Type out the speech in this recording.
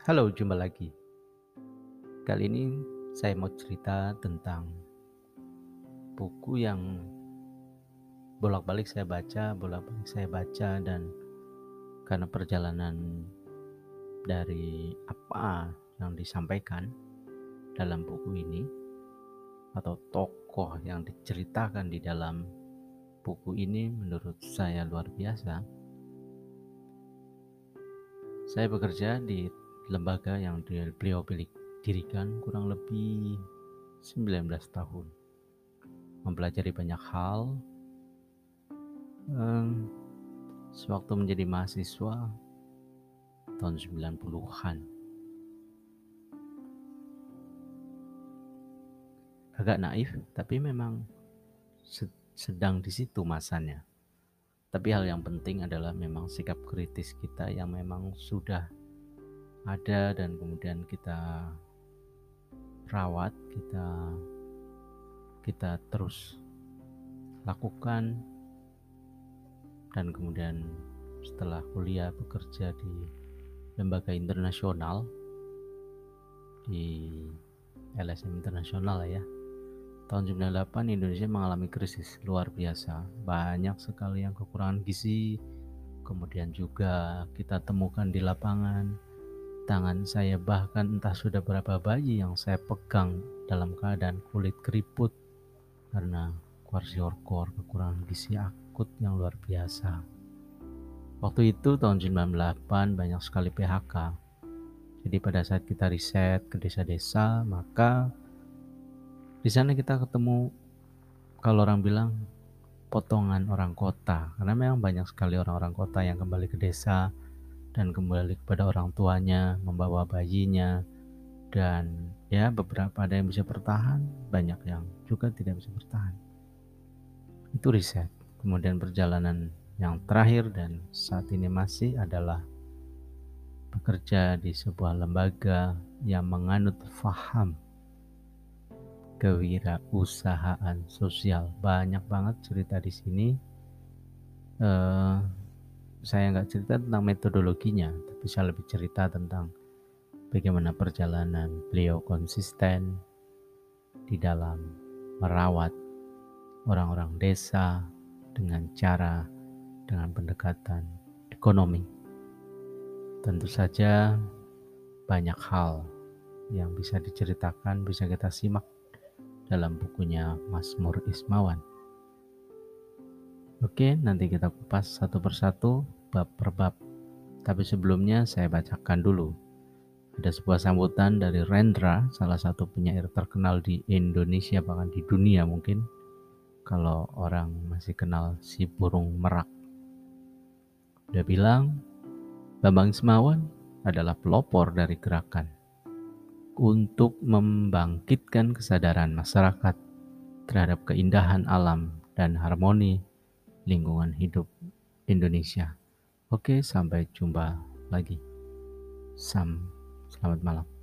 Halo, jumpa lagi. Kali ini saya mau cerita tentang buku yang bolak-balik saya baca, bolak-balik saya baca dan karena perjalanan dari apa yang disampaikan dalam buku ini atau tokoh yang diceritakan di dalam buku ini menurut saya luar biasa. Saya bekerja di lembaga yang beliau dirikan kurang lebih 19 tahun. Mempelajari banyak hal. Sewaktu menjadi mahasiswa tahun 90-an. Agak naif, tapi memang sedang di situ masanya. Tapi hal yang penting adalah memang sikap kritis kita yang memang sudah ada dan kemudian kita rawat, kita kita terus lakukan dan kemudian setelah kuliah bekerja di lembaga internasional di LSM internasional ya tahun 98 Indonesia mengalami krisis luar biasa. Banyak sekali yang kekurangan gizi. Kemudian juga kita temukan di lapangan tangan saya bahkan entah sudah berapa bayi yang saya pegang dalam keadaan kulit keriput karena kwashiorkor kekurangan gizi akut yang luar biasa. Waktu itu tahun 98 banyak sekali PHK. Jadi pada saat kita riset ke desa-desa, maka di sana kita ketemu kalau orang bilang potongan orang kota karena memang banyak sekali orang-orang kota yang kembali ke desa dan kembali kepada orang tuanya membawa bayinya dan ya beberapa ada yang bisa bertahan banyak yang juga tidak bisa bertahan itu riset kemudian perjalanan yang terakhir dan saat ini masih adalah bekerja di sebuah lembaga yang menganut faham kewirausahaan sosial. Banyak banget cerita di sini. Uh, saya nggak cerita tentang metodologinya, tapi saya lebih cerita tentang bagaimana perjalanan beliau konsisten di dalam merawat orang-orang desa dengan cara dengan pendekatan ekonomi. Tentu saja banyak hal yang bisa diceritakan, bisa kita simak dalam bukunya Mazmur Ismawan. Oke, nanti kita kupas satu persatu bab per bab. Tapi sebelumnya saya bacakan dulu. Ada sebuah sambutan dari Rendra, salah satu penyair terkenal di Indonesia bahkan di dunia mungkin. Kalau orang masih kenal si burung merak. Dia bilang, Bambang Ismawan adalah pelopor dari gerakan untuk membangkitkan kesadaran masyarakat terhadap keindahan alam dan harmoni lingkungan hidup Indonesia. Oke, sampai jumpa lagi. Sam, selamat malam.